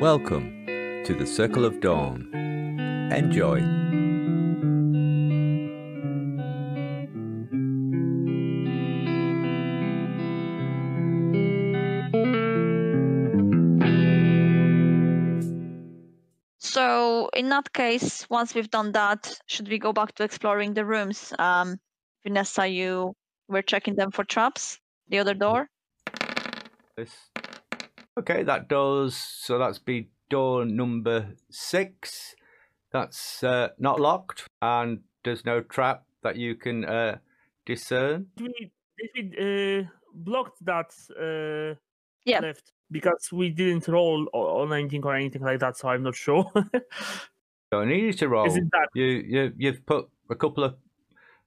Welcome to the Circle of Dawn. Enjoy. So in that case, once we've done that, should we go back to exploring the rooms? Um, Vanessa, you were checking them for traps. The other door. This. Okay, that does. So that's be door number six. That's uh, not locked, and there's no trap that you can uh, discern. We, did we uh, blocked that uh, Yeah. left because we didn't roll o- on anything or anything like that, so I'm not sure. Don't need you to roll. Is it that? You you you've put a couple of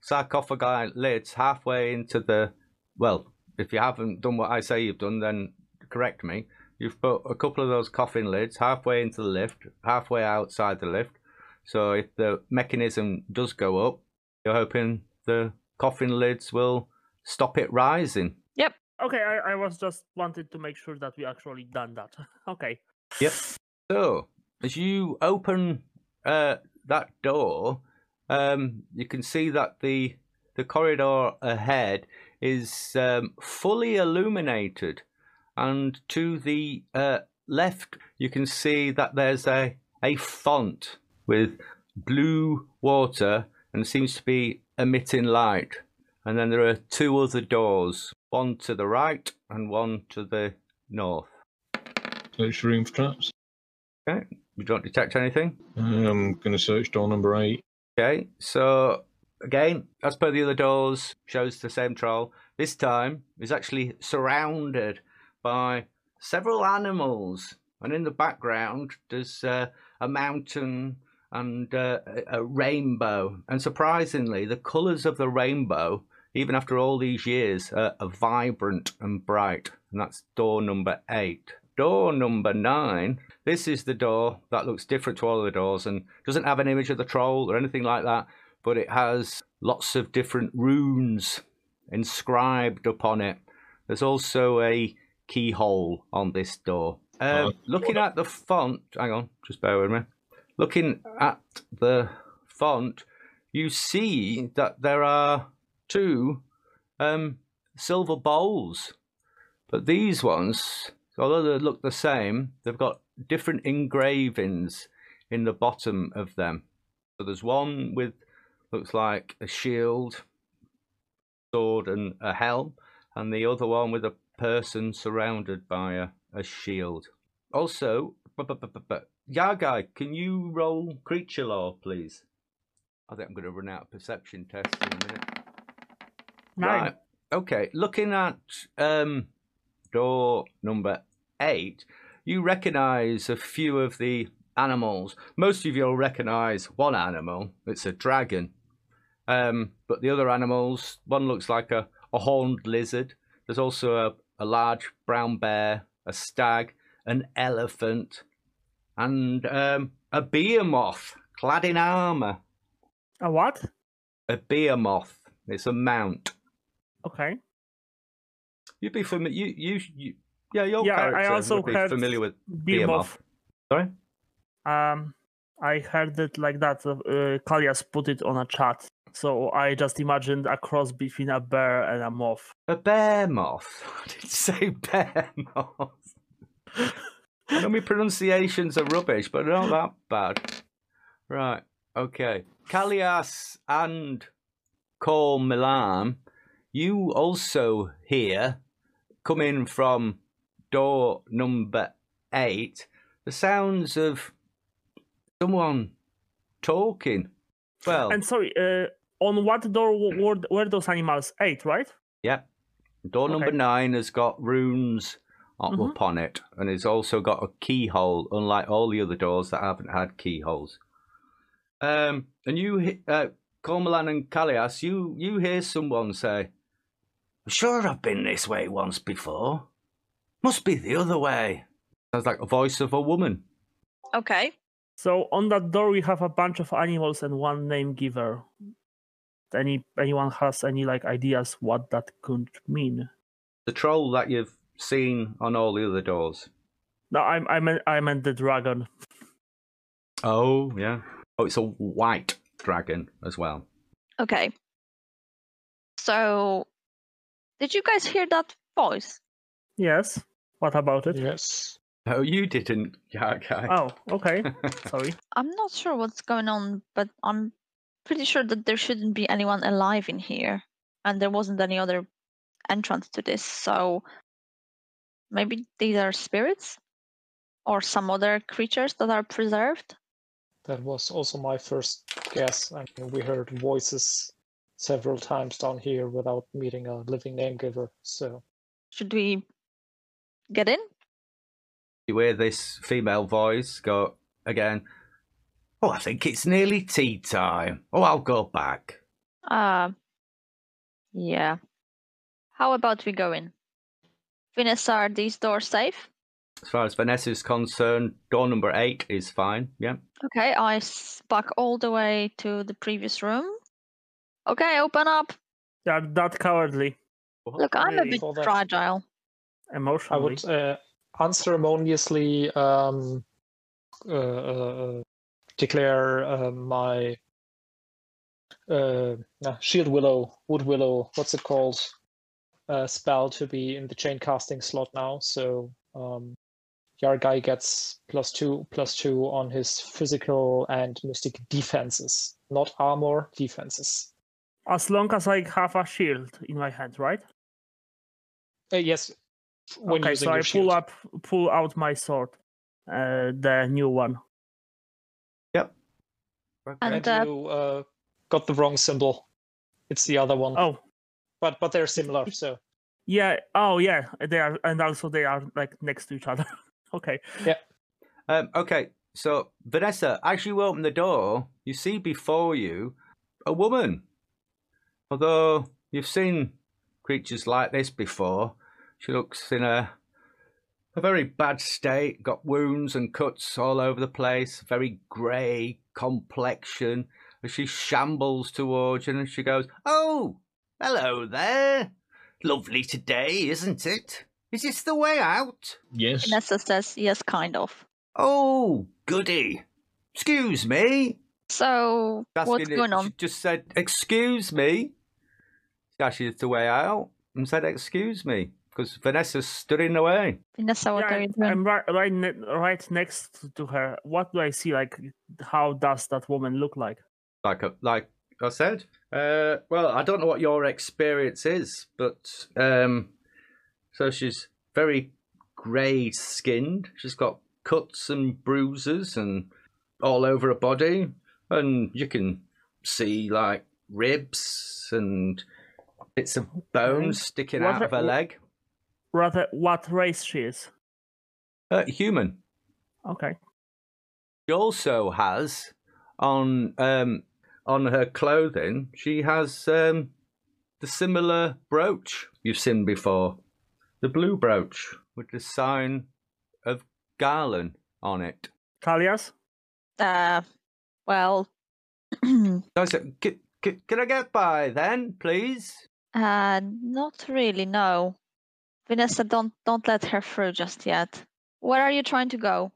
sarcophagi lids halfway into the. Well, if you haven't done what I say you've done, then correct me. You've put a couple of those coffin lids halfway into the lift, halfway outside the lift. So if the mechanism does go up, you're hoping the coffin lids will stop it rising. Yep. Okay, I, I was just wanted to make sure that we actually done that. okay. Yep. So as you open uh, that door, um, you can see that the the corridor ahead is um, fully illuminated, and to the uh, left you can see that there's a a font with blue water and seems to be emitting light. And then there are two other doors, one to the right and one to the north. Search room for traps. Okay, you don't detect anything. I'm going to search door number eight. Okay, so again, as per the other doors, shows the same troll. This time is actually surrounded by several animals, and in the background there's uh, a mountain and uh, a rainbow. And surprisingly, the colours of the rainbow, even after all these years, are, are vibrant and bright. And that's door number eight. Door number nine. This is the door that looks different to all the doors and doesn't have an image of the troll or anything like that, but it has lots of different runes inscribed upon it. There's also a keyhole on this door. Uh, Oh. looking at the font, hang on, just bear with me. Looking at the font, you see that there are two um, silver bowls, but these ones, although they look the same, they've got different engravings in the bottom of them. So there's one with looks like a shield, sword, and a helm, and the other one with a person surrounded by a, a shield. Also, Yagai, can you roll creature lore, please? I think I'm going to run out of perception tests in a minute. Nine. Right. Okay. Looking at um, door number eight, you recognise a few of the animals. Most of you'll recognise one animal. It's a dragon. Um, but the other animals, one looks like a, a horned lizard. There's also a, large brown bear, a stag, an elephant, and um, a behemoth clad in armour. A what? A behemoth. It's a mount. Okay. You'd be familiar. You, you, you, yeah, your Yeah, I- I character also would be heard familiar with Behemoth. Behemoth. Sorry. Um, I heard it like that. Uh, Kalias put it on a chat, so I just imagined a cross between a bear and a moth. A bear moth. I didn't say bear moth. I know my pronunciations are rubbish, but not that bad. Right. Okay. Kalias and Cor Milan, you also hear, coming from door number eight, the sounds of someone talking. Well, And sorry, uh, on what door were, were those animals? Eight, right? Yep. Door number nine has got runes up Mhm. upon it, and it's also got a keyhole, unlike all the other doors that haven't had keyholes. Um, and you, he- uh, Cormoran and Callias, you you hear someone say, "Sure, I've been this way once before. Must be the other way." Sounds like a voice of a woman. Okay. So on that door we have a bunch of animals and one name giver. Any anyone has any like ideas what that could mean? The troll that you've seen on all the other doors. No, I I meant I meant the dragon. Oh, yeah. Oh, it's a white dragon as well. Okay. So, did you guys hear that voice? Yes. What about it? Yes. Oh, you didn't, yeah, guy. Oh, okay. Sorry. I'm not sure what's going on, but I'm pretty sure that there shouldn't be anyone alive in here, and there wasn't any other entrance to this. So maybe these are spirits, or some other creatures that are preserved. That was also my first guess. I mean, we heard voices several times down here without meeting a living name giver. So Should we get in? You hear this female voice go again. Oh, I think it's nearly tea time. Oh, I'll go back. Uh, yeah. How about we go in? Vanessa, are these doors safe? As far as Vanessa's concerned, door number eight is fine. Yeah. Okay, I back all the way to the previous room. Okay, open up. Yeah, that cowardly. Look, I'm a bit fragile. that- fragile. I would uh, unceremoniously um, uh, uh, uh, declare uh, my uh, shield willow, wood willow, what's it called? Uh, spell to be in the chain casting slot now. So um, Yargai gets plus two, plus two on his physical and mystic defenses, not armor defenses. As long as I have a shield in my hand, right? Uh, yes. When okay, so I shield. pull up, pull out my sword, uh, the new one. And, And uh, you uh, got the wrong symbol. It's the other one. Oh, but but they're similar. So yeah. Oh, yeah. They are, and also they are like next to each other. okay. Yeah. Um, okay, so Vanessa, as you open the door, you see before you a woman. Although you've seen creatures like this before, she looks in a a very bad state. Got wounds and cuts all over the place. Very grey complexion. As she shambles towards you, and she goes, "Oh, hello there. Lovely today, isn't it? Is this the way out?" Yes. Vanessa says, yes, kind of. Oh, goody. Excuse me. So, what's Asking it- going She on? just said, "Excuse me." She actually the way out and said, "Excuse me," because Vanessa stood in the way. Vanessa, what yeah, are you doing? I'm right, right, ne- right next to her. What do I see? Like, how does that woman look like? Like a, like I said. Uh, well, I don't know what your experience is, but um, so she's very grey skinned. She's got cuts and bruises and all over her body, and you can see like ribs and bits of bones sticking What out a- of her leg. Rather, what race she is? Uh, human. Okay. She also has on um, on her clothing. She has um, the similar brooch you've seen before, the blue brooch with the sign of Garlen on it. Kalias? Uh, well, So I said, "Can, can, can I get by then, please?" uh, not really. No, Vanessa, don't don't let her through just yet. Where are you trying to go?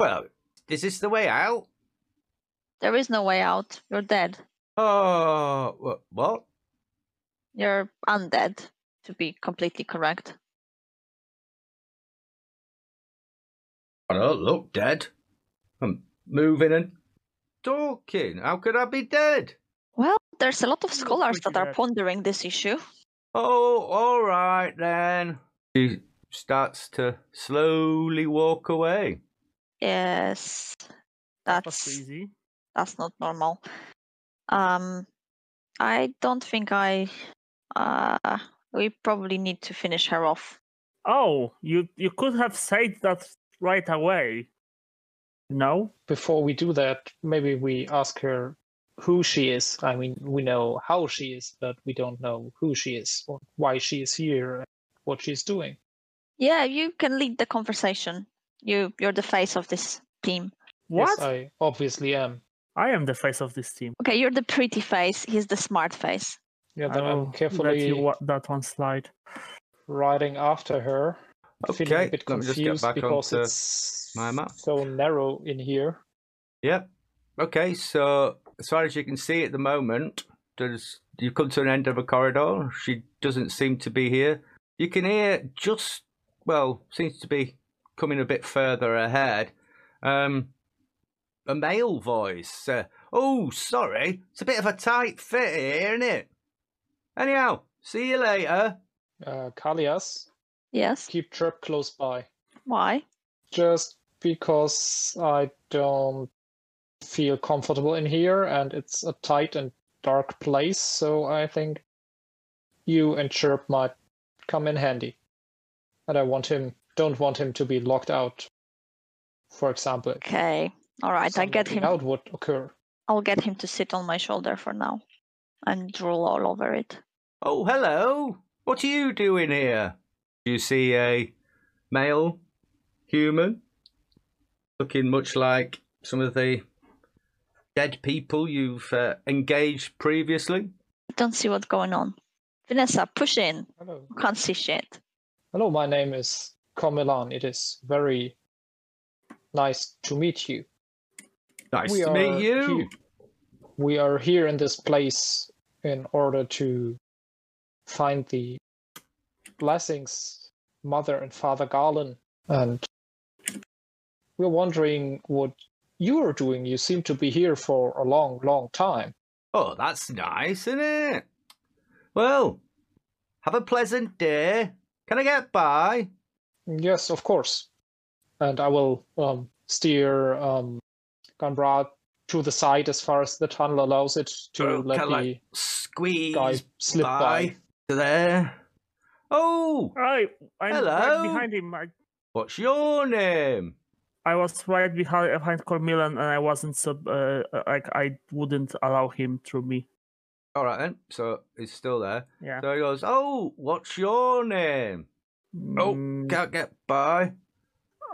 Well, this is this the way out? There is no way out. You're dead. Oh, wha- what? You're undead, to be completely correct. Oh, I don't look dead. I'm moving and talking. How could I be dead? Well, there's a lot of scholars that are pondering this issue. Oh, all right then. She starts to slowly walk away. Yes, That that's easy. that's not normal. Um, I don't think I. Uh, we probably need to finish her off. Oh, you you could have said that right away. No? before we do that, maybe we ask her who she is. I mean, we know how she is, but we don't know who she is or why she is here, and what she's doing. Yeah, you can lead the conversation. You you're the face of this team. What? Yes, I obviously am. I am the face of this team. Okay, you're the pretty face. He's the smart face. Yeah, then I will I'm let carefully you wa- that one slide. riding after her. feeling Okay, a bit let me just get confused back because onto it's my map. so narrow in here. Yep. Okay, so as far as you can see at the moment, there's you've come to an end of a corridor. She doesn't seem to be here. You can hear just well, seems to be coming a bit further ahead. Um, a male voice. Uh, oh, sorry, it's a bit of a tight fit here, isn't it? Anyhow, see you later. Uh, Kalias, Yes. keep Chirp close by. Why? Just because I don't feel comfortable in here and it's a tight and dark place, so I think you and Chirp might come in handy. And I want him don't want him to be locked out. For example. Okay. All right. I get him. out would occur. I'll get him to sit on my shoulder for now, and drool all over it. Oh, hello. What are you doing here? Do you see a male human looking much like some of the dead people you've uh, engaged previously? Don't see what's going on. Vanessa, push in. Hello. Can't see shit. Hello, my name is Comilan. It is very nice to meet you. Nice We to meet you. here- We are here in this place in order to find the blessings, Mother and Father Garlen. And we're wondering what you are doing. You seem to be here for a long, long time. Oh, that's nice, isn't it? Well, have a pleasant day. Can I get by? Yes, of course. And I will um, steer um, Ganbrad to the side as far as the tunnel allows it to Oh, let can the I squeeze guy slip by. by to there? Oh, I I'm Hello? right behind him. I, what's your name? I was right behind behind Cormilan, and I wasn't sub. Uh, like I wouldn't allow him through me. All right then. So he's still there. Yeah. So he goes, "Oh, what's your name?" Oh, Mm, can't get by.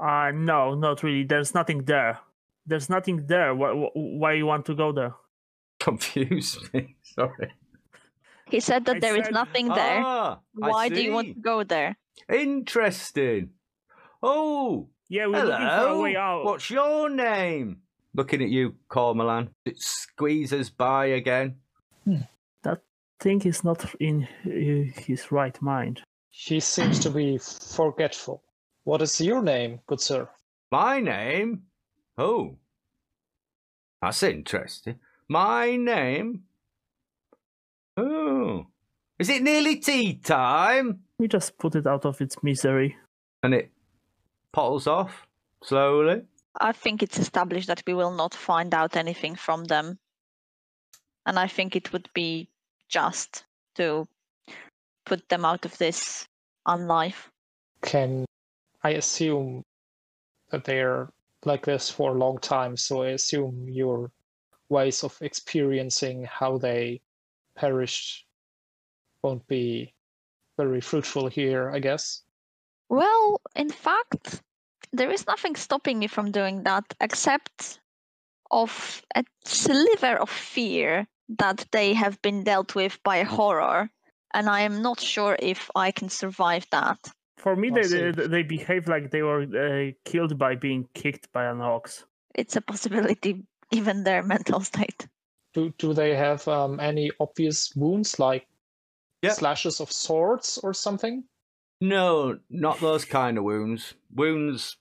uh, no, not really. There's nothing there. There's nothing there. Why, why you want to go there? Confused me. Sorry. He said that I there is said- nothing there. Ah, Why do you want to go there? Interesting. Oh, Yeah, we're looking for a hello. way out. What's your name? Looking at you, Cormoran. It squeezes by again. Thing is not in uh, his right mind. He seems to be forgetful. What is your name, good sir? My name? Oh, that's interesting. My name? Oh, is it nearly tea time? We just put it out of its misery. And it pottles off slowly. I think it's established that we will not find out anything from them. And I think it would be just to put them out of this unlife. Can I assume that they're like this for a long time? So I assume your ways of experiencing how they perished won't be very fruitful here, I guess. Well, in fact, there is nothing stopping me from doing that except of a sliver of fear that they have been dealt with by horror. And I am not sure if I can survive that. For me, they, they they behave like they were uh, killed by being kicked by an ox. It's a possibility, given their mental state. Do do they have um, any obvious wounds like Yep. slashes of swords or something? No, not those kind of wounds. Wounds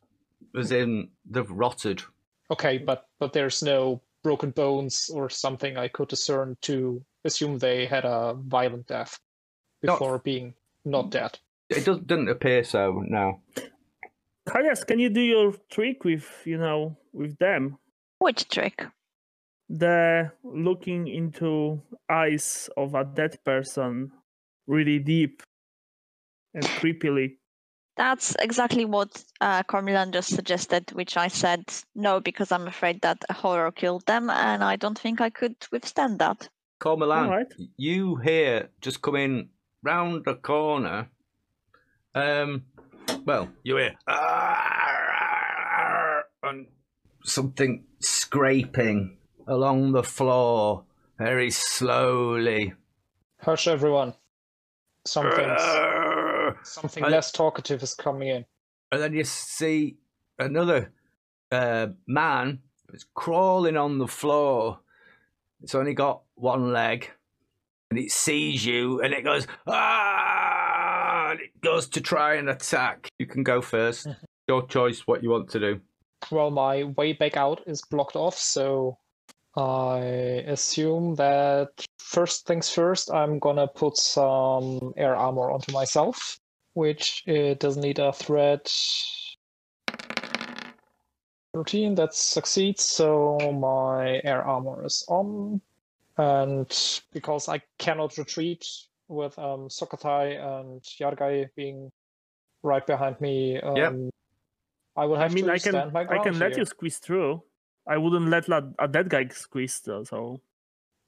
as in they've rotted. Okay, but but there's no broken bones or something I could discern to assume they had a violent death Not- before being not dead. It doesn't, doesn't appear so, no. Ah, Kalias, can you do your trick with you know with them? Which trick? The looking into eyes of a dead person really deep and creepily. That's exactly what uh, Cormilan just suggested, which I said no because I'm afraid that a horror killed them, and I don't think I could withstand that. Cormoran, Alright. you here just come in round the corner. Um, well, you hear and something scraping along the floor very slowly. Hush, everyone. Something something less talkative is coming in. and then you see another uh, man that's crawling on the floor. It's only got one leg, and it sees you, and it goes ah, and it goes to try and attack. You can go first. Your choice. What you want to do. Well, my way back out is blocked off, so I assume that first things first, I'm gonna put some air armor onto myself, which it doesn't need a threat. 13, that succeeds, so my air armor is on. And because I cannot retreat with um, Sokotai and Yargai being right behind me, um, Yep. I will I have mean, to I can stand my I ground can let here. you squeeze through. I wouldn't let la- a dead guy squeeze though. So.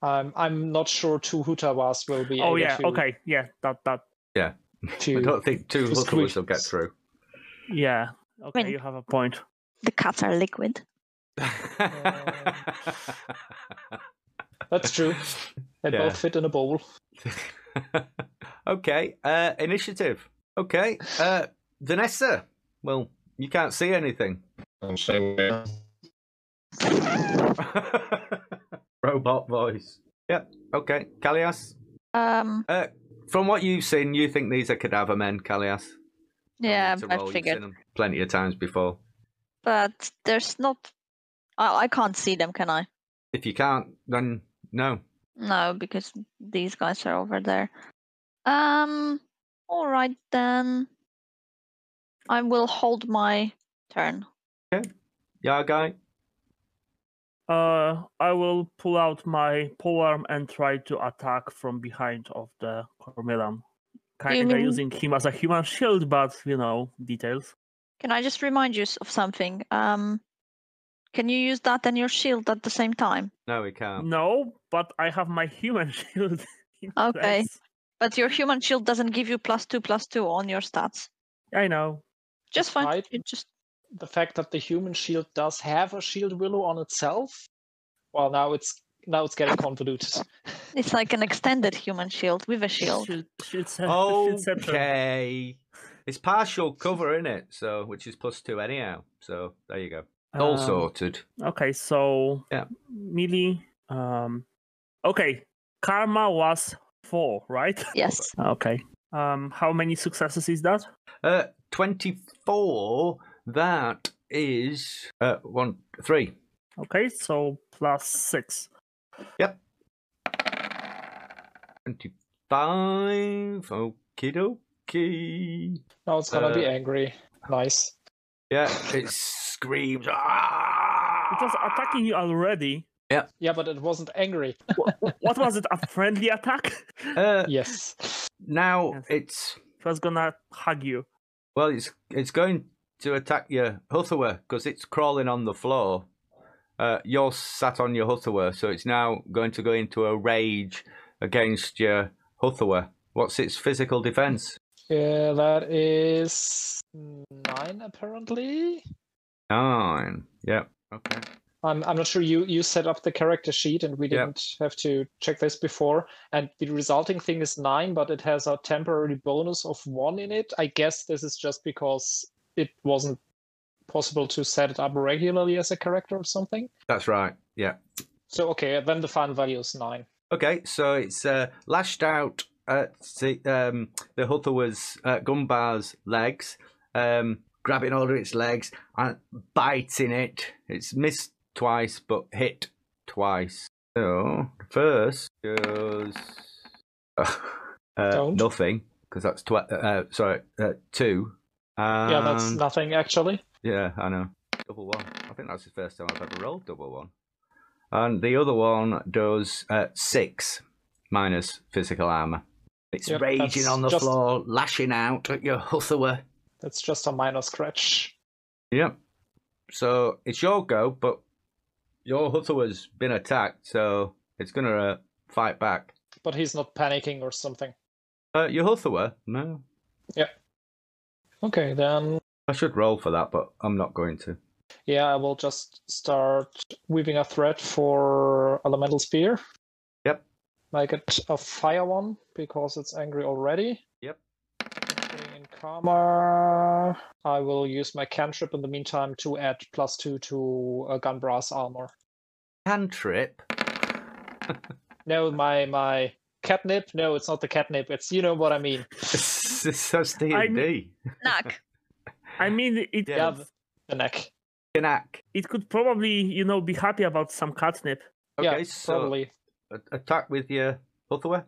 Um, I'm not sure two Huttawas will be oh yeah. to. Okay. Yeah. That that. To I don't think two to Huttles will get through. Yeah. Okay. mean- You have a point. The cats are liquid. That's true. They Yeah. both fit in a bowl. okay, uh, initiative. Okay, uh, Vanessa. Well, you can't see anything. I'm say where. Robot voice. Yep. Okay, Callias. Um, Uh, from what you've seen, you think these are cadaver men, Callias? yeah, I figured, seen them plenty of times before. but there's not. I I can't see them, can I? If you can't, then no. No, because these guys are over there. Um. All right then. I will hold my turn. Okay. Yeah, guy. Uh, I will pull out my polearm and try to attack from behind of the Cormillan. Kind of mean- using him as a human shield, but you know details. Can I just remind you of something? Um, can you use that and your shield at the same time? No, we can't. No, but I have my human shield. Okay. place. But your human shield doesn't give you plus two plus two on your stats. I know. Just fine. Right. You just The fact that the human shield does have a shield willow on itself. Well, now it's now it's getting convoluted. it's like an extended human shield with a shield. Shield, shield. Okay. It's partial cover, isn't it? So, which is plus two anyhow. So there you go. All Um, sorted. Okay, so Yeah. melee. Um, okay, karma was four, right? Yes. Okay. Um, how many successes is that? Uh, twenty-four. That is uh one three. Okay, so plus six. Yep. Twenty-five. Okie dokie. Now it's gonna be Uh, angry. Nice. Yeah, it screams. "Ah!" It was attacking you already. Yeah, Yeah, but it wasn't angry. What was it? A friendly attack? Uh, yes. now Yes. it's It was gonna hug you. well, it's it's going to attack your Huttawa because it's crawling on the floor. Uh, you're sat on your Huttawa, so it's now going to go into a rage against your Huttawa. What's its physical defense? Yeah, that is nine apparently. Nine. Yep. Okay. I'm I'm not sure you you set up the character sheet and we didn't have to check this before. And the resulting thing is nine, but it has a temporary bonus of one in it. I guess this is just because it wasn't possible to set it up regularly as a character or something. That's right. Yeah. So okay, then the final value is nine. Okay, so it's uh, lashed out at the, um, the Huttawa's uh, Gumbar's legs, um, grabbing hold of its legs and biting it. It's missed twice, but hit twice. So first goes uh, nothing because that's tw- uh, sorry uh, two. yeah, that's nothing actually. yeah, I know. Double one. I think that's the first time I've ever rolled double one. And the other one does uh, six minus physical armor. It's Yep, raging on the just- floor, lashing out at your Huttawa. That's just a minor scratch. Yep. So it's your go, but your Huttawa's been attacked, so it's going to uh, fight back. But he's not panicking or something. Uh, your Huttawa? No. Okay, then I should roll for that, but I'm not going to. yeah, I will just start weaving a thread for elemental spear. Yep. Make it a fire one because it's angry already. Yep. In Karma. I will use my cantrip in the meantime to add plus two to uh, Gunbra's armor. Cantrip. No, my my catnip. No, it's not the catnip. It's you know what I mean. this has D I and D. Knack. I mean, it Yeah. Yeah, the, the neck. Knack. it could probably you know be happy about some catnip. Okay, yeah, so probably. attack with your Huthaway.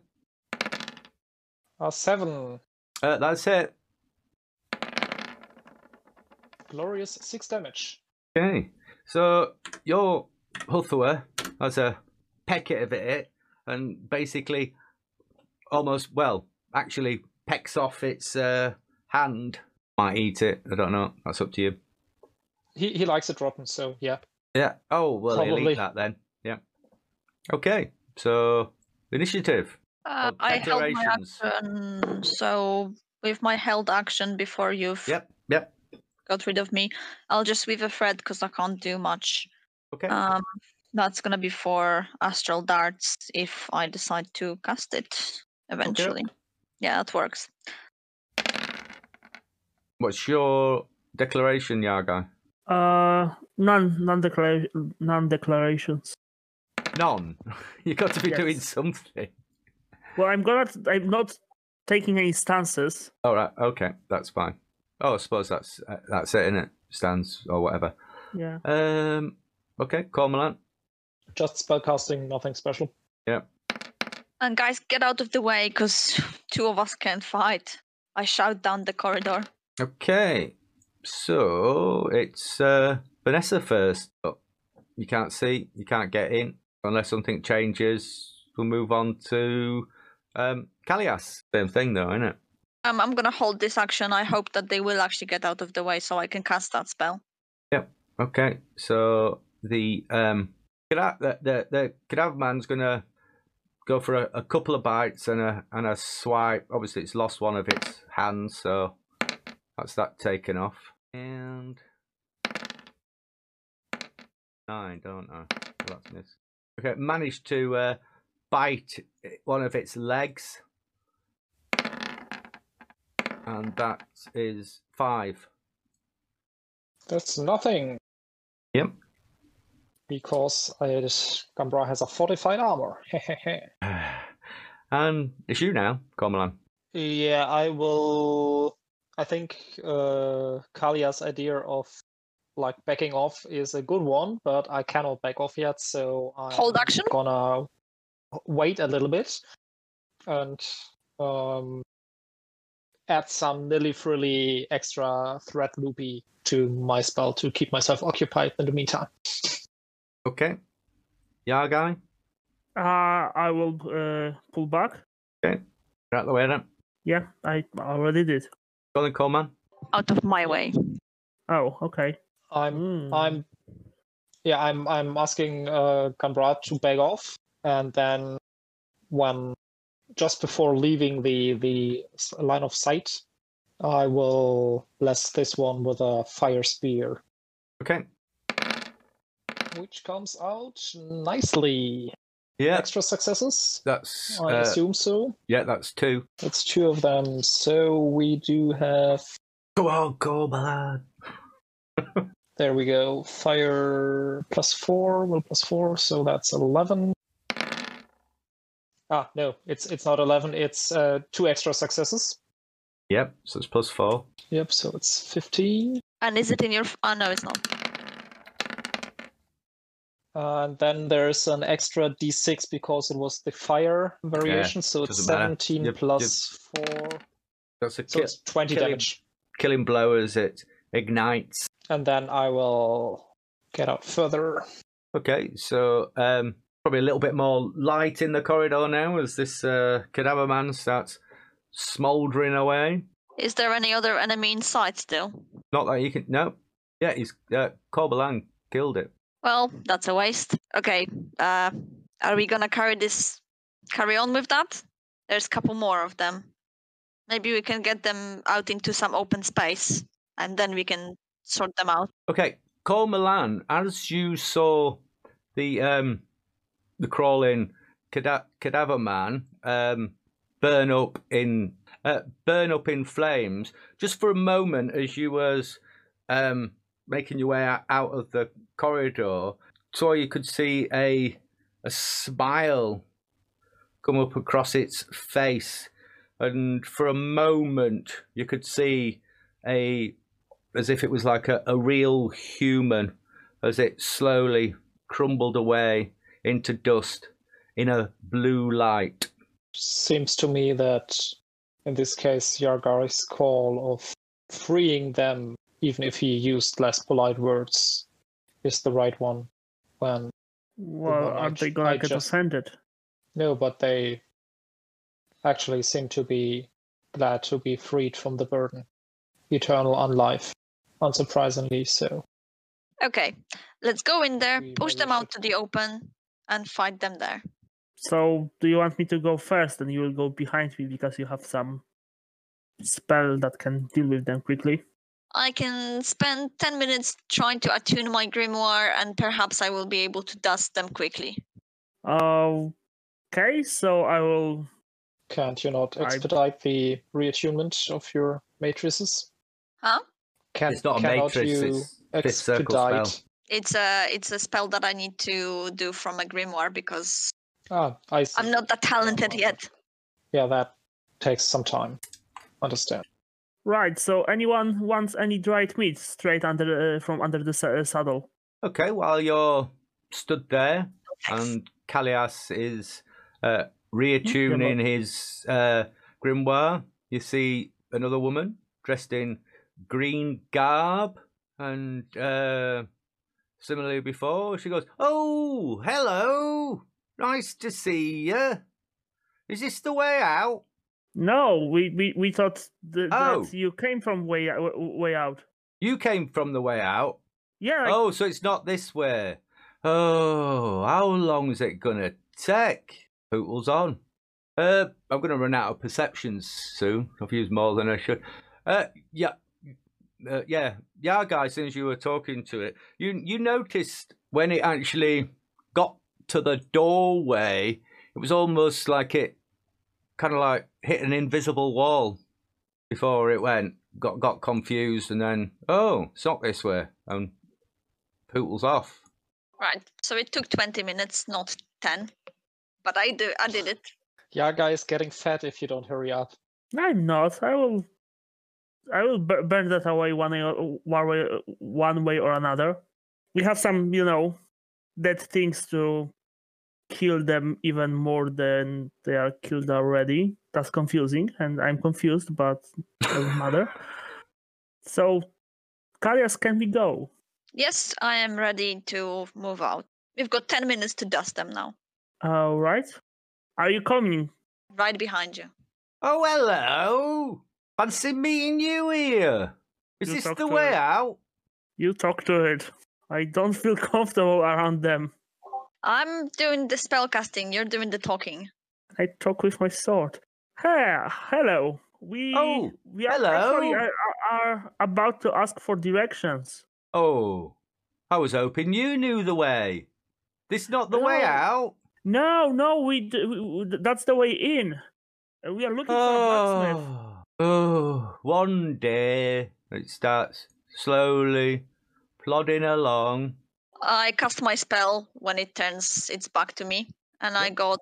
Uh, seven. Uh, that's it. Glorious six damage. Okay, so your Huthaway has a peck of it and basically almost, well, actually pecks off its uh, hand. Might eat it. I don't know. That's up to you. He he likes it rotten, so yeah. Yeah. Oh, well, he'll eat that then. Yeah. Okay, so initiative. Uh, I held my declarations. action, so with my held action before you've Yep, yep. got rid of me, I'll just weave a thread because I can't do much. Okay. Um, that's gonna be for astral darts if I decide to cast it eventually. Yeah, that works. What's your declaration, Yaga? Uh, none, none, declara- none declarations. None. you got to be doing something. Well, I'm gonna. I'm not taking any stances. All right. Okay, that's fine. Oh, I suppose that's uh, that's it, innit? Stands or whatever. Yeah. Um. Okay, Cormoran. Just spellcasting, nothing special. And guys, get out of the way because two of us can't fight. I shout down the corridor. Okay. So it's uh, Vanessa first. But you can't see. You can't get in unless something changes. We'll move on to um, Kalias. Same thing, though, isn't it? Um, I'm gonna hold this action. I hope that they will actually get out of the way so I can cast that spell. Yep. Okay, so the um the the, the cadaver man's gonna go for a, a couple of bites and a and a swipe. Obviously, it's lost one of its hands, so that's that taken off. And nine, don't I? Oh, that's missed. Okay, managed to uh, bite one of its legs, and that is five. That's nothing Yep. Because I just Gambra has a fortified armor. and it's you now, Cormoran. yeah, I will. I think uh, Kalia's idea of like backing off is a good one, but I cannot back off yet, so I'm Hold action? gonna wait a little bit and um, add some nilly frilly extra threat loopy to my spell to keep myself occupied in the meantime. Okay. Yargai, Uh, I will uh, pull back. you're out the way then. Yeah, I already did. Colin Coleman. Out of my way. Oh, okay. I'm Mm. I'm yeah, I'm I'm asking uh Gambrat to back off and then when just before leaving the the line of sight, I will bless this one with a fire spear, Okay. Which comes out nicely. Yeah, Extra successes? that's I uh, assume so. yeah, that's two. It's two of them. So we do have Go on, Coleman. There we go. Fire plus four, will plus four, so that's eleven. Ah, no, it's it's not eleven. It's uh, two extra successes. Yep, so it's plus four. Yep, so it's fifteen. And is it in your? Oh no, it's not. And then there's an extra d6 because it was the fire variation, so it's doesn't matter. seventeen Yep, plus four, That's a so ki- it's twenty killing- damage. killing blow as it ignites. And then I will get out further. Okay, so um, probably a little bit more light in the corridor now as this uh, cadaver man starts smouldering away. Is there any other enemy in sight still? Not that you can. No. Yeah, he's uh, Corbelan killed it. Well, that's a waste. Okay. Uh, are we gonna carry this? Carry on with that? There's a couple more of them. Maybe we can get them out into some open space, and then we can sort them out. Okay, Cole Milan, as you saw the um the crawling cada- cadaver man um burn up in uh, burn up in flames just for a moment as you was um, making your way out, of the corridor. So you could see a a smile come up across its face, and for a moment you could see a as if it was like a, a real human as it slowly crumbled away into dust in a blue light. Seems to me that in this case, Yargar's call of freeing them, even if he used less polite words, is the right one. When Well, Well, aren't they ju- gonna I get just- offended? no, but they actually seem to be glad to be freed from the burden, eternal unlife. Unsurprisingly so. Okay, let's go in there, We push them out should- to the open, and fight them there. So, do you want me to go first, and you will go behind me because you have some spell that can deal with them quickly? I can spend 10 minutes trying to attune my grimoire, and perhaps I will be able to dust them quickly. Okay, so I will. Can't you not I- expedite the reattunement of your matrices? Huh? Can, It's not a cannot matrix, you it's fifth circle spell. expedite? It's a it's a spell that I need to do from a grimoire because Ah, I see. I'm not that talented well. yet. Yeah, that takes some time. Understand. Right. So, anyone wants any dried meat straight under uh, from under the uh, saddle? Okay, while you're stood there and Callias is uh, reattuning his uh, grimoire, you see another woman dressed in green garb, and uh, similarly before, she goes, "Oh, hello, nice to see you. Is this the way out?" No, we we, we thought th- Oh. that you came from way way out. You came from the way out. Yeah. Oh, so it's not this way. Oh, how long is it gonna take? Pootle's on. Uh, I'm gonna run out of perceptions soon. I've used more than I should. Uh, yeah, uh, yeah, yeah, guys. Since you were talking to it, you you noticed when it actually got to the doorway, it was almost like it kind of like hit an invisible wall before it went. Got got confused and then oh, it's not this way and pootles off. Right. So it took 20 minutes, not 10. But I do I did it. Yaga is getting fat if you don't hurry up. I'm not. I will. I will bu- burn that away one way, one way, one way or another. We have some, you know, dead things to kill them even more than they are killed already. That's confusing, and I'm confused, but doesn't matter. So, Kalias, can we go? Yes, I am ready to move out. We've got 10 minutes to dust them now. All right. Are you coming? Right behind you. Oh, hello! Fancy meeting you here. Is You this the way her. out? You talk to it. I don't feel comfortable around them. I'm doing the spell casting, you're doing the talking. I talk with my sword. Hey, hello. We Oh, we are hello. actually are, are- are about to ask for directions. Oh, I was hoping you knew the way. This not the way out. No, no, we, we we- that's the way in. Uh, We are looking for a blacksmith. Oh, one day it starts slowly plodding along. I cast my spell when it turns its back to me, and I got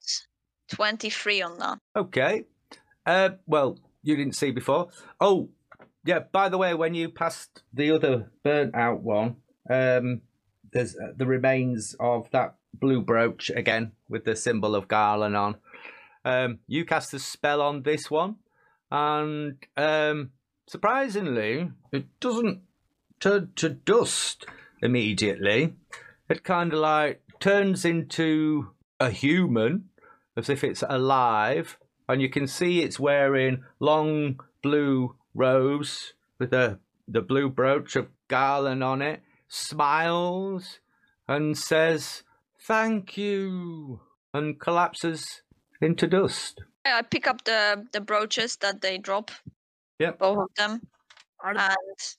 23 on that. Okay. Uh, well, you didn't see before. Oh, yeah. By the way, when you passed the other burnt out one, um, there's uh, the remains of that blue brooch again with the symbol of Garlen on. Um, you cast a spell on this one, and um, surprisingly, it doesn't turn to dust immediately. It kind of like turns into a human, as if it's alive, and you can see it's wearing long blue robes with the the blue brooch of Garlen on it. Smiles and says, "Thank you," and collapses into dust. I pick up the, the brooches that they drop, Yep. both of them, and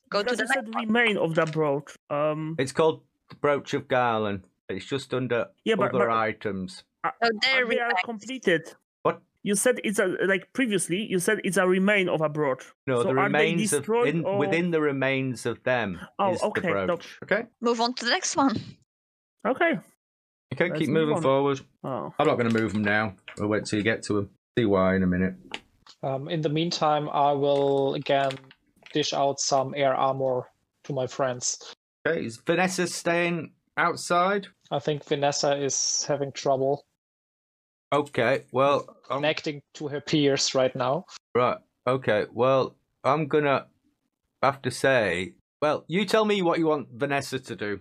go to does the it next said remain of that brooch? Um, It's called the brooch of Garlen. It's just under yeah, but, other but items. So there are are completed. What You said it's a like previously. You said it's a remain of a brooch. No, So the are they remains of destroyed in, or- within the remains of them Oh, is okay, the no- brooch. Okay, Move on to the next one. Okay. okay, Let's keep moving on. forward. Oh. I'm not going to move them now. We'll wait till you get to them. See why in a minute. Um, in the meantime, I will again dish out some air armor to my friends. Okay, is Vanessa staying outside? I think Vanessa is having trouble Okay, well, I'm, connecting to her peers right now. right. Okay, well, I'm gonna have to say, well, you tell me what you want Vanessa to do.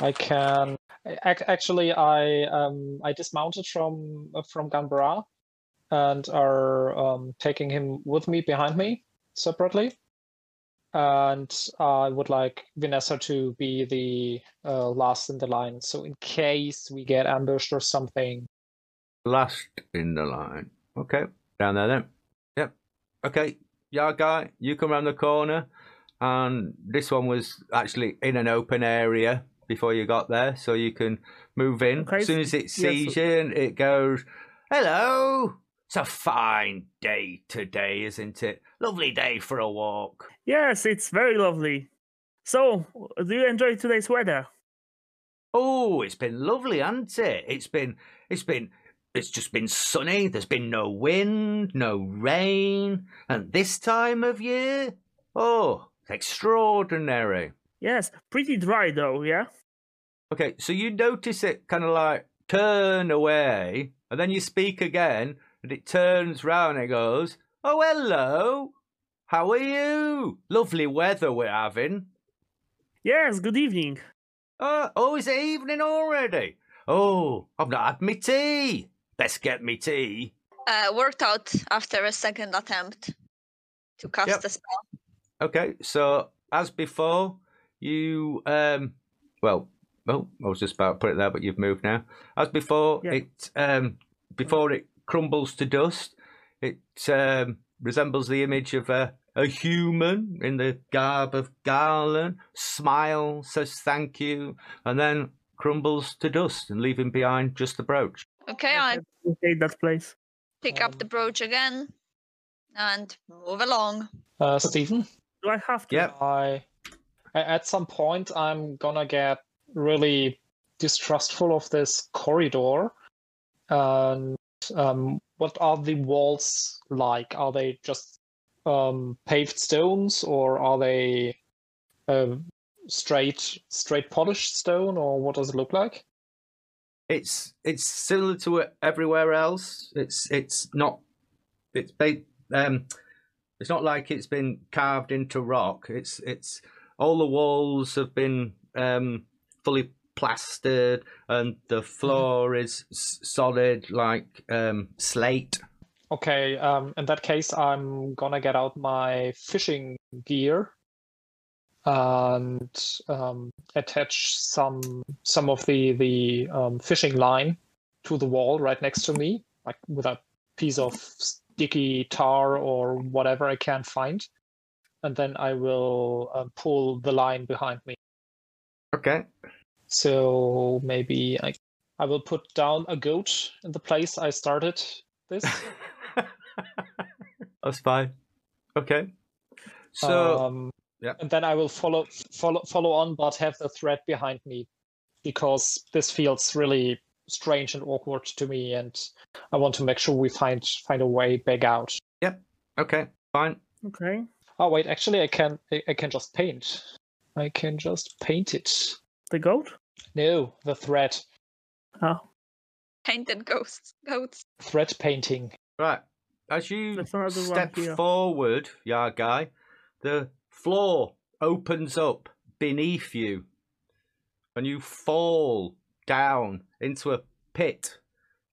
I can actually I um I dismounted from uh, from Gambara and are um, taking him with me behind me separately. And I would like Vanessa to be the uh, last in the line. So in case we get ambushed or something, Last in the line. Okay, down there then. Yep. Okay, yeah, guy, you come around the corner, and this one was actually in an open area before you got there, so you can move in. Okay, As soon as it yes. sees you, and it goes, "Hello." It's a fine day today, isn't it? Lovely day for a walk. Yes, it's very lovely. So, do you enjoy today's weather? Oh, it's been lovely, hasn't it? It's been, it's been, it's just been sunny. There's been no wind, no rain, and this time of year, oh, it's extraordinary. Yes, pretty dry though, yeah? Okay, so you notice it kind of like turn away, and then you speak again, and it turns round and it goes, "Oh, hello, how are you? Lovely weather we're having." Yes, good evening. Uh, oh, it's evening already? Oh, I've not had my tea. Best get me tea. Uh, worked out after a second attempt to cast Yep. the spell. Okay, so as before, you um, well, well, I was just about to put it there, but you've moved now. As before, Yeah. it um, before it crumbles to dust, it um resembles the image of a a human in the garb of Garlen. Smiles, says thank you, and then crumbles to dust and leaving behind just the brooch. Okay, Yes, I appreciate that place. pick up the brooch again and move along. uh, Stephen, Do I have to? Yep. I, at some point I'm gonna get really distrustful of this corridor. And um, what are the walls like? Are they just um, paved stones, or are they uh, straight straight polished stone, or what does it look like? It's it's similar to everywhere else. It's it's not it's ba- um it's not like it's been carved into rock. It's it's all the walls have been um fully plastered and the floor is solid like um slate. Okay, um, in that case, I'm gonna get out my fishing gear and um, attach some some of the the um, fishing line to the wall right next to me, like with a piece of sticky tar or whatever I can find, and then I will uh, pull the line behind me. Okay. So maybe I I will put down a goat in the place I started this. That's fine. Okay. So um, yeah. and then I will follow follow follow on, but have the thread behind me because this feels really strange and awkward to me, and I want to make sure we find find a way back out. Yeah. Okay, fine. Okay. Oh wait, actually, I can I, I can just paint. I can just paint it. The goat? No, the thread Oh, Painted ghosts, goats. thread painting. Right. As you There's another one step forward, yeah, guy, the floor opens up beneath you, and you fall down into a pit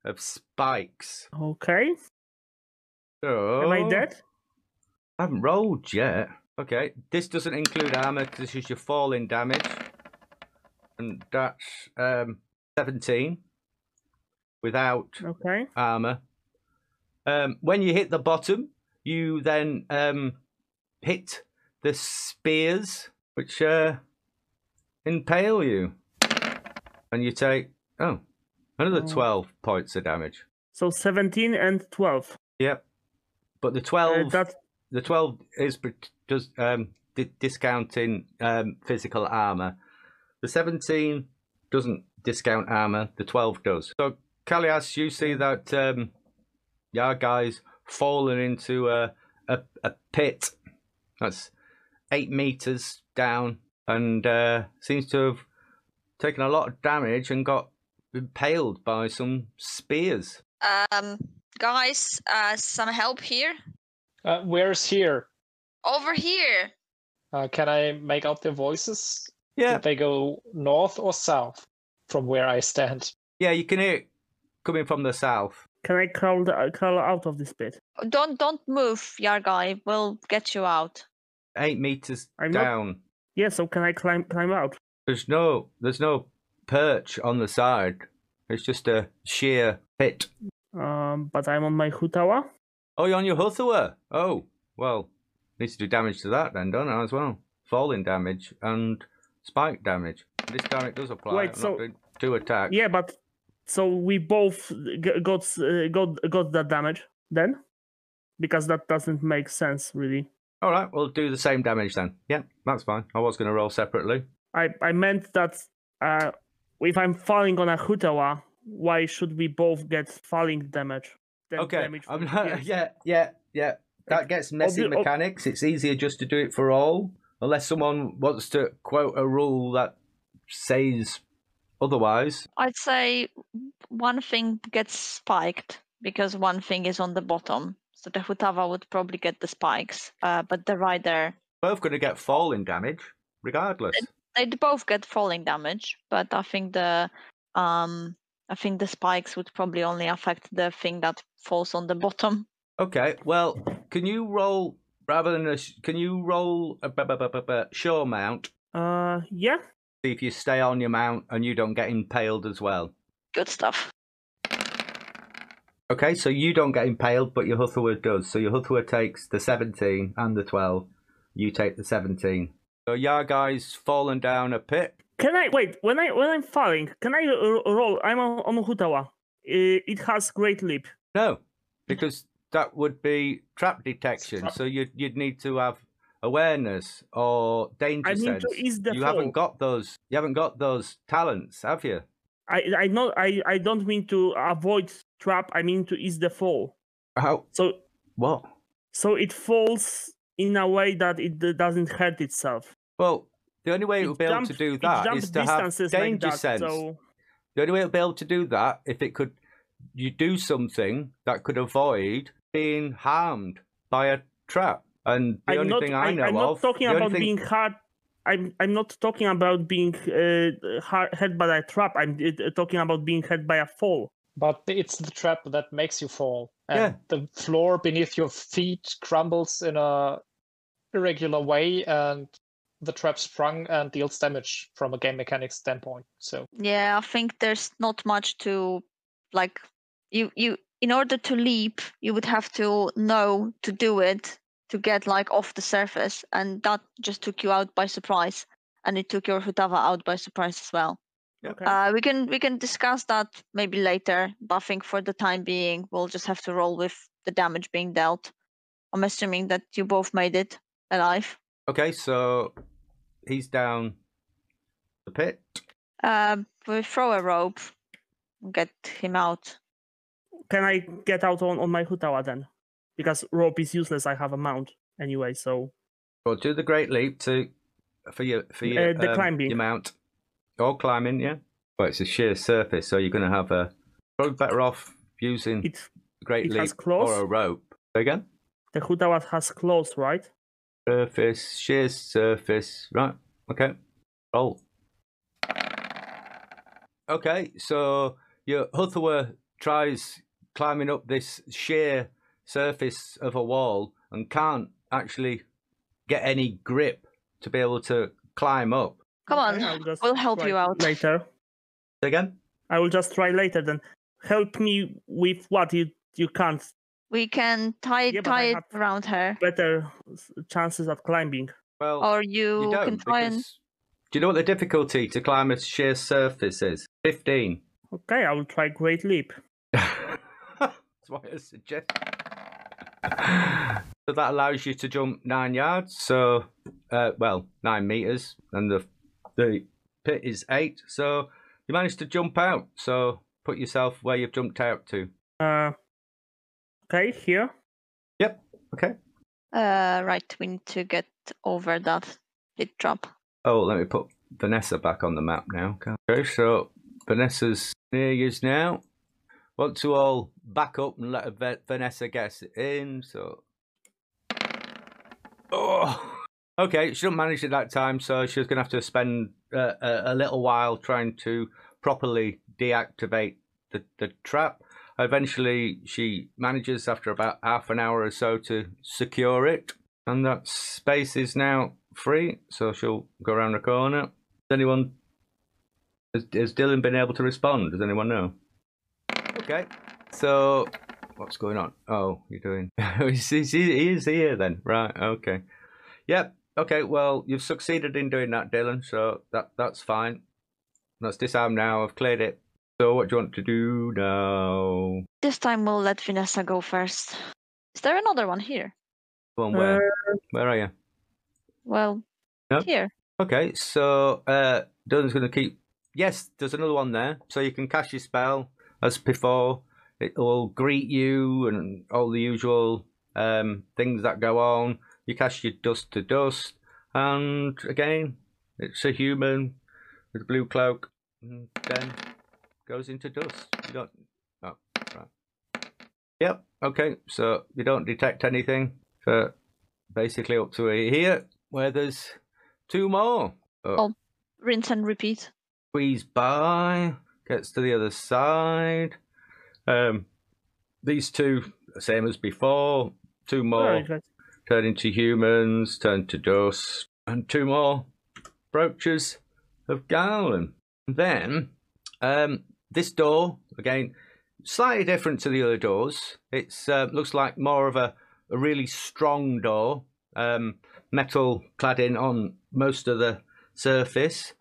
of spikes. okay. Oh, Am I dead? I haven't rolled yet. Okay, this doesn't include armor because this is your falling damage, and that's um, seventeen without Okay. armor. Um, when you hit the bottom, you then um, hit the spears, which uh, impale you, and you take oh another Oh. twelve points of damage. So 17 and 12. Yep. But the Uh, 12, that the 12 is does um di- discounting um physical armor. The 17 doesn't discount armor. The 12 does. So Kalias, you see that um your guy's fallen into a a, a pit that's eight meters down and uh, seems to have taken a lot of damage and got impaled by some spears. Um, guys, uh, some help here. Uh, where's here? Over here. Uh, can I make out their voices? Yeah, Did they go north or south from where I stand? yeah, you can hear it coming from the south. Can I crawl, the, crawl out of this pit? Don't don't move, Yargai. We'll get you out. eight meters I'm not- down. Yeah, so can I climb climb out? There's no there's no perch on the side. It's just a sheer pit. Um, but I'm on my Huttawa. Oh, you're on your Huttawa. Oh, well, needs to do damage to that then, don't I, as well? Falling damage and spike damage. This damage does apply. Wait, I'm so- not doing two attacks. Yeah, but so we both got uh, got got that damage then, because that doesn't make sense really. All right, we'll do the same damage then. Yeah, that's fine. I was going to roll separately. I I meant that uh, if I'm falling on a Huttawa, why should we both get falling damage? Then okay, damage I'm not, yeah, yeah, yeah. That gets messy obvi- ob- mechanics. It's easier just to do it for all, unless someone wants to quote a rule that says otherwise. I'd say one thing gets spiked because one thing is on the bottom. So the Huttawa would probably get the spikes, uh, but the rider Both going to get falling damage, regardless. they'd both get falling damage. But I think the um I think the spikes would probably only affect the thing that falls on the bottom. Okay, well, can you roll rather than a? Can you roll a b- b- b- b- b- sure mount? Uh, yeah. See if you stay on your mount and you don't get impaled as well. Good stuff. Okay, so you don't get impaled, but your Huttawa does. So your Huttawa takes the 17 and the 12. You take the 17. So your guy's fallen down a pit. Can I wait when I when I'm falling? Can I r- roll? I'm on, on Huttawa. Uh, It has great leap. No, because that would be trap detection. So you'd you'd need to have awareness or danger I mean sense. you fall. haven't got those. You haven't got those talents, have you? I I not I I don't mean to avoid trap. I mean to ease the fall. How? So What? so it falls in a way that it doesn't hurt itself. Well, the only way it It will be able to do that is to have danger like that, sense. So The only way it'll be able to do that if it could, you do something that could avoid being harmed by a trap. And the I'm only not. thing I I, know am of, not talking about thing- being hard. I'm I'm not talking about being uh, hard, hit by a trap. I'm uh, talking about being hit by a fall. But it's the trap that makes you fall. And Yeah. the floor beneath your feet crumbles in a irregular way and the trap sprung and deals damage from a game mechanics standpoint. So Yeah, I think there's not much to like you you in order to leap, you would have to know to do it to get like off the surface and that just took you out by surprise and it took your Huttawa out by surprise as well. Okay. Uh, we can we can discuss that maybe later, but I think for the time being we'll just have to roll with the damage being dealt. I'm assuming that you both made it alive. Okay, so he's down the pit. Uh, we throw a rope, get him out. Can I get out on, on my Huttawa then? Because rope is useless. I have a mount anyway. So Well, do the great leap to for your for your, Uh, the um, climbing. your mount. Or climbing, yeah. Well, it's a sheer surface, so you're going to have a probably better off using it great it leap or a rope. Say Again, the Huttawa has claws, right? surface, sheer surface. Right. Okay. Roll. Okay, so your Huttawa tries climbing up this sheer surface of a wall and can't actually get any grip to be able to climb up. Come on, Okay, we'll help you out. later. Say Again? I will just try later then. Help me with what you you can't. We can tie Yeah, tie it around her, Better chances of climbing. Well, or you you, don't can try and. Do you know what the difficulty to climb a sheer surface is? 15. Okay, I will try great leap. That's why I suggest. So that allows you to jump nine yards. So, uh, well, nine meters, and the the pit is eight. So you managed to jump out. So put yourself where you've jumped out to. Uh, okay, here. Yep. Okay. Uh, right, we need to get over that pit drop. Oh, let me put Vanessa back on the map now. Okay, so Vanessa's near you now. Want to all back up and let Vanessa get in. So, oh, okay, she didn't manage it that time, so she was going to have to spend uh, a, a little while trying to properly deactivate the, the trap. Eventually, she manages after about half an hour or so to secure it, and that space is now free. So she'll go around the corner. Has anyone? Has, has Dylan been able to respond? Does anyone know? Okay. So what's going on? Oh, you're doing. he's, he's, he is here then, right? Okay. Yep. Okay. Well, you've succeeded in doing that, Dylan. So that that's fine. That's disarmed now. I've cleared it. So what do you want to do now? This time we'll let Vanessa go first. Is there another one here? Go on, where? Where are you? Well, No. here. Okay, so uh, Dylan's going to keep. Yes, there's another one there, so you can cast your spell as before. It will greet you and all the usual um, things that go on. You cast your dust to dust, and again, it's a human with a blue cloak, and then goes into dust. You don't. Oh, right. Yep. Okay, so you don't detect anything. So basically, up to here, where there's two more. Oh. Rinse and repeat. squeeze by, gets to the other side. Um, these two, same as before. Two more turn into humans, turn to dust, and two more brooches of Garlen. Then, um, this door again, slightly different to the other doors. It's uh, looks like more of a, a really strong door, um, metal cladding on most of the surface.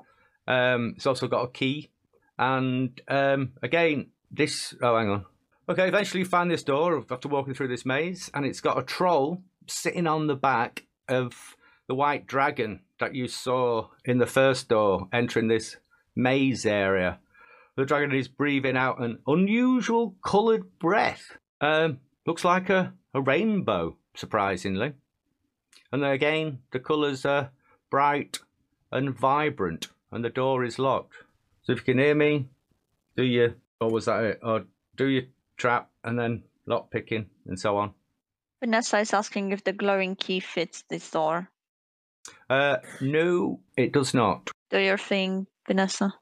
Um, it's also got a key, and um, again, this. Oh, hang on. Okay, eventually you find this door after walking through this maze, and it's got a troll sitting on the back of the white dragon that you saw in the first door entering this maze area. The dragon is breathing out an unusual coloured breath. Um, looks like a, a rainbow, surprisingly. And then again, the colours are bright and vibrant, and the door is locked. So if you can hear me, do your, or was that it? Or do your trap and then lock picking and so on. Vanessa is asking if the glowing key fits this door. Uh, no, it does not. Do your thing, Vanessa.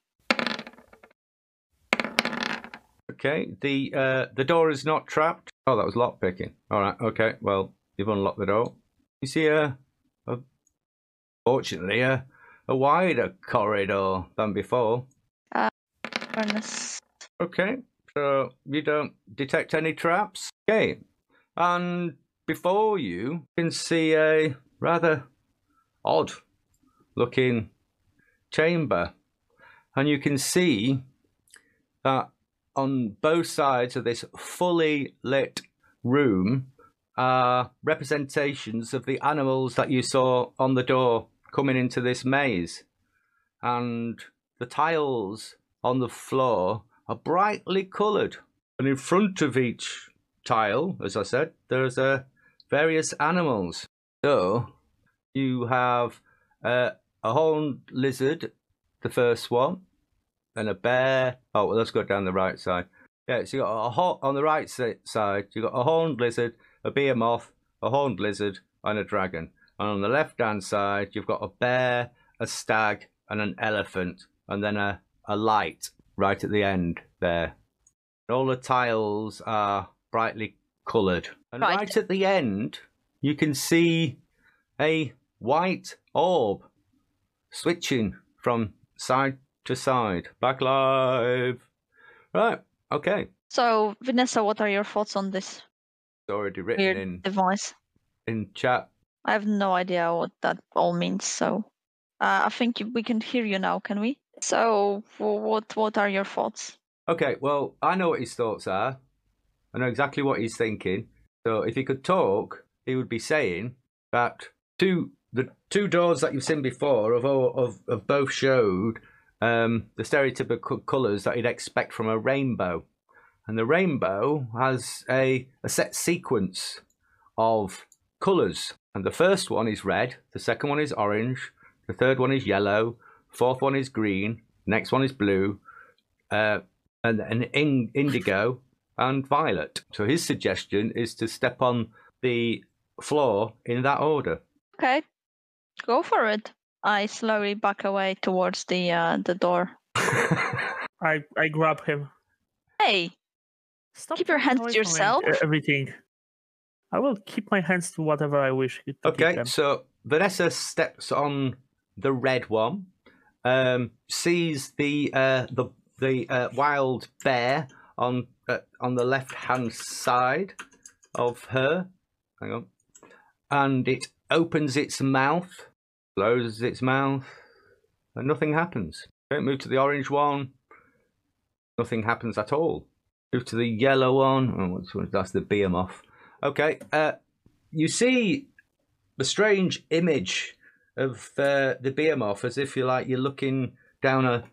Okay, the uh, the door is not trapped. Oh, that was lock picking. All right. Okay. Well, you've unlocked the door. You see a, a fortunately a a wider corridor than before. Furnace. Okay, so you don't detect any traps. Okay, and before you, you can see a rather odd looking chamber, and you can see that on both sides of this fully lit room are representations of the animals that you saw on the door coming into this maze. And the tiles on the floor are brightly coloured. And in front of each tile, as I said, there's uh, various animals. So you have uh, a horned lizard, the first one, and a bear. Oh, well, let's go down the right side. Yeah, so you got a ho- on the right side. You got a horned lizard, a behemoth, a horned lizard, and a dragon. And on the left hand side, you've got a bear, a stag, and an elephant, and then a, a light right at the end there. And all the tiles are brightly coloured. And Right. right at the end, you can see a white orb switching from side to side. Back live. Right. Okay. So, Vanessa, what are your thoughts on this It's already written weird in device? in chat. I have no idea what that all means. So, uh, I think we can hear you now. Can we? So, what what are your thoughts? Okay. Well, I know what his thoughts are. I know exactly what he's thinking. So if he could talk, he would be saying that two the two doors that you've seen before have all, of, of both showed um, the stereotypical colours that you'd expect from a rainbow, and the rainbow has a, a set sequence of colours. And the first one is red, the second one is orange, the third one is yellow, fourth one is green, next one is blue, uh, and, and in, indigo, and violet. So his suggestion is to step on the floor in that order. Okay, go for it. I slowly back away towards the uh, the door. I I grab him. Hey, Stop Keep your hands to yourself. Everything. I will keep my hands to whatever I wish. to keep Okay, them. so Vanessa steps on the red one, um, sees the uh, the the uh, wild bear on uh, on the left hand side of her. Hang on, and it opens its mouth, closes its mouth, and nothing happens. Don't move to the orange one. Nothing happens at all. Move to the yellow one. Oh? That's the behemoth. Okay, uh, you see the strange image of uh, the behemoth as if you're like. You're looking down a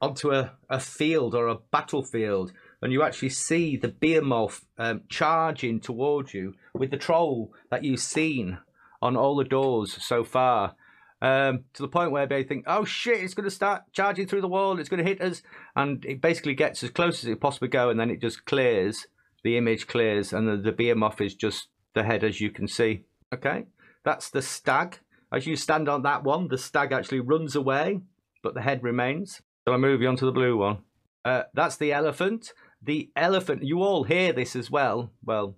onto a, a field or a battlefield and you actually see the behemoth um, charging towards you with the troll that you've seen on all the doors so far. Um, to the point where they think oh shit it's going to start charging through the wall. It's going to hit us. And it basically gets as close as it possibly go and then it just clears the image clears and the, the behemoth is just the head as you can see. Okay? That's the stag. As you stand on that one, the stag actually runs away, but the head remains. So I move you on to the blue one. Uh, that's the elephant. The elephant, you all hear this as well. Well,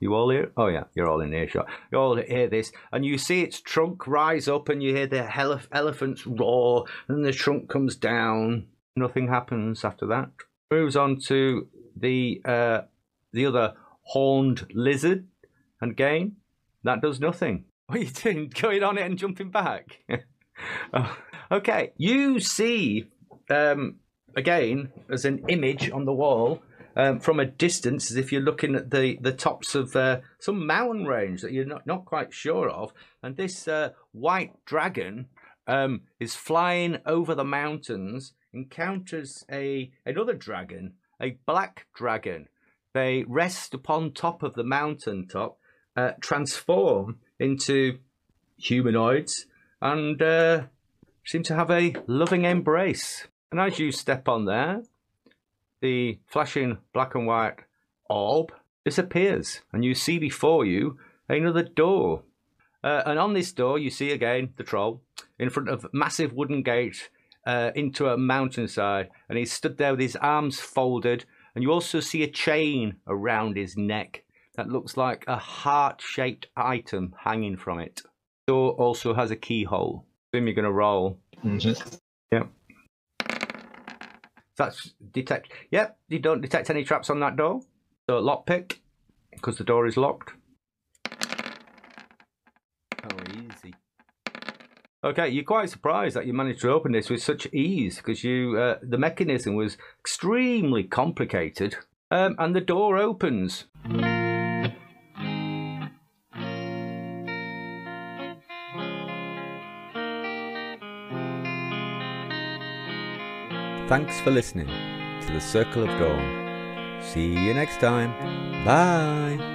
you all hear? Oh, yeah, you're all in earshot. You all hear this. And you see its trunk rise up, and you hear the ele- elephant's roar, and the trunk comes down. Nothing happens after that. Moves on to the uh, the other horned lizard, and again, that does nothing. What are you doing? Going on it and jumping back? Oh, okay. You see, um, again, as an image on the wall um, from a distance, as if you're looking at the, the tops of uh, some mountain range that you're not, not quite sure of. And this uh, white dragon um, is flying over the mountains, encounters a another dragon, a black dragon. They rest upon top of the mountain top, uh, transform into humanoids, and uh, seem to have a loving embrace. And as you step on there, the flashing black and white orb disappears, and you see before you another door. Uh, and on this door, you see again the troll in front of massive wooden gate uh, into a mountainside, and he's stood there with his arms folded, and you also see a chain around his neck that looks like a heart-shaped item hanging from it. Door also has a keyhole. Assume you're going to roll. Is it? Yep. That's detect. Yep, you don't detect any traps on that door. So lockpick, because the door is locked. Oh, easy. Okay, you're quite surprised that you managed to open this with such ease because you uh, the mechanism was extremely complicated, um, and the door opens. Thanks for listening to the Circle of Dawn. See you next time. Bye.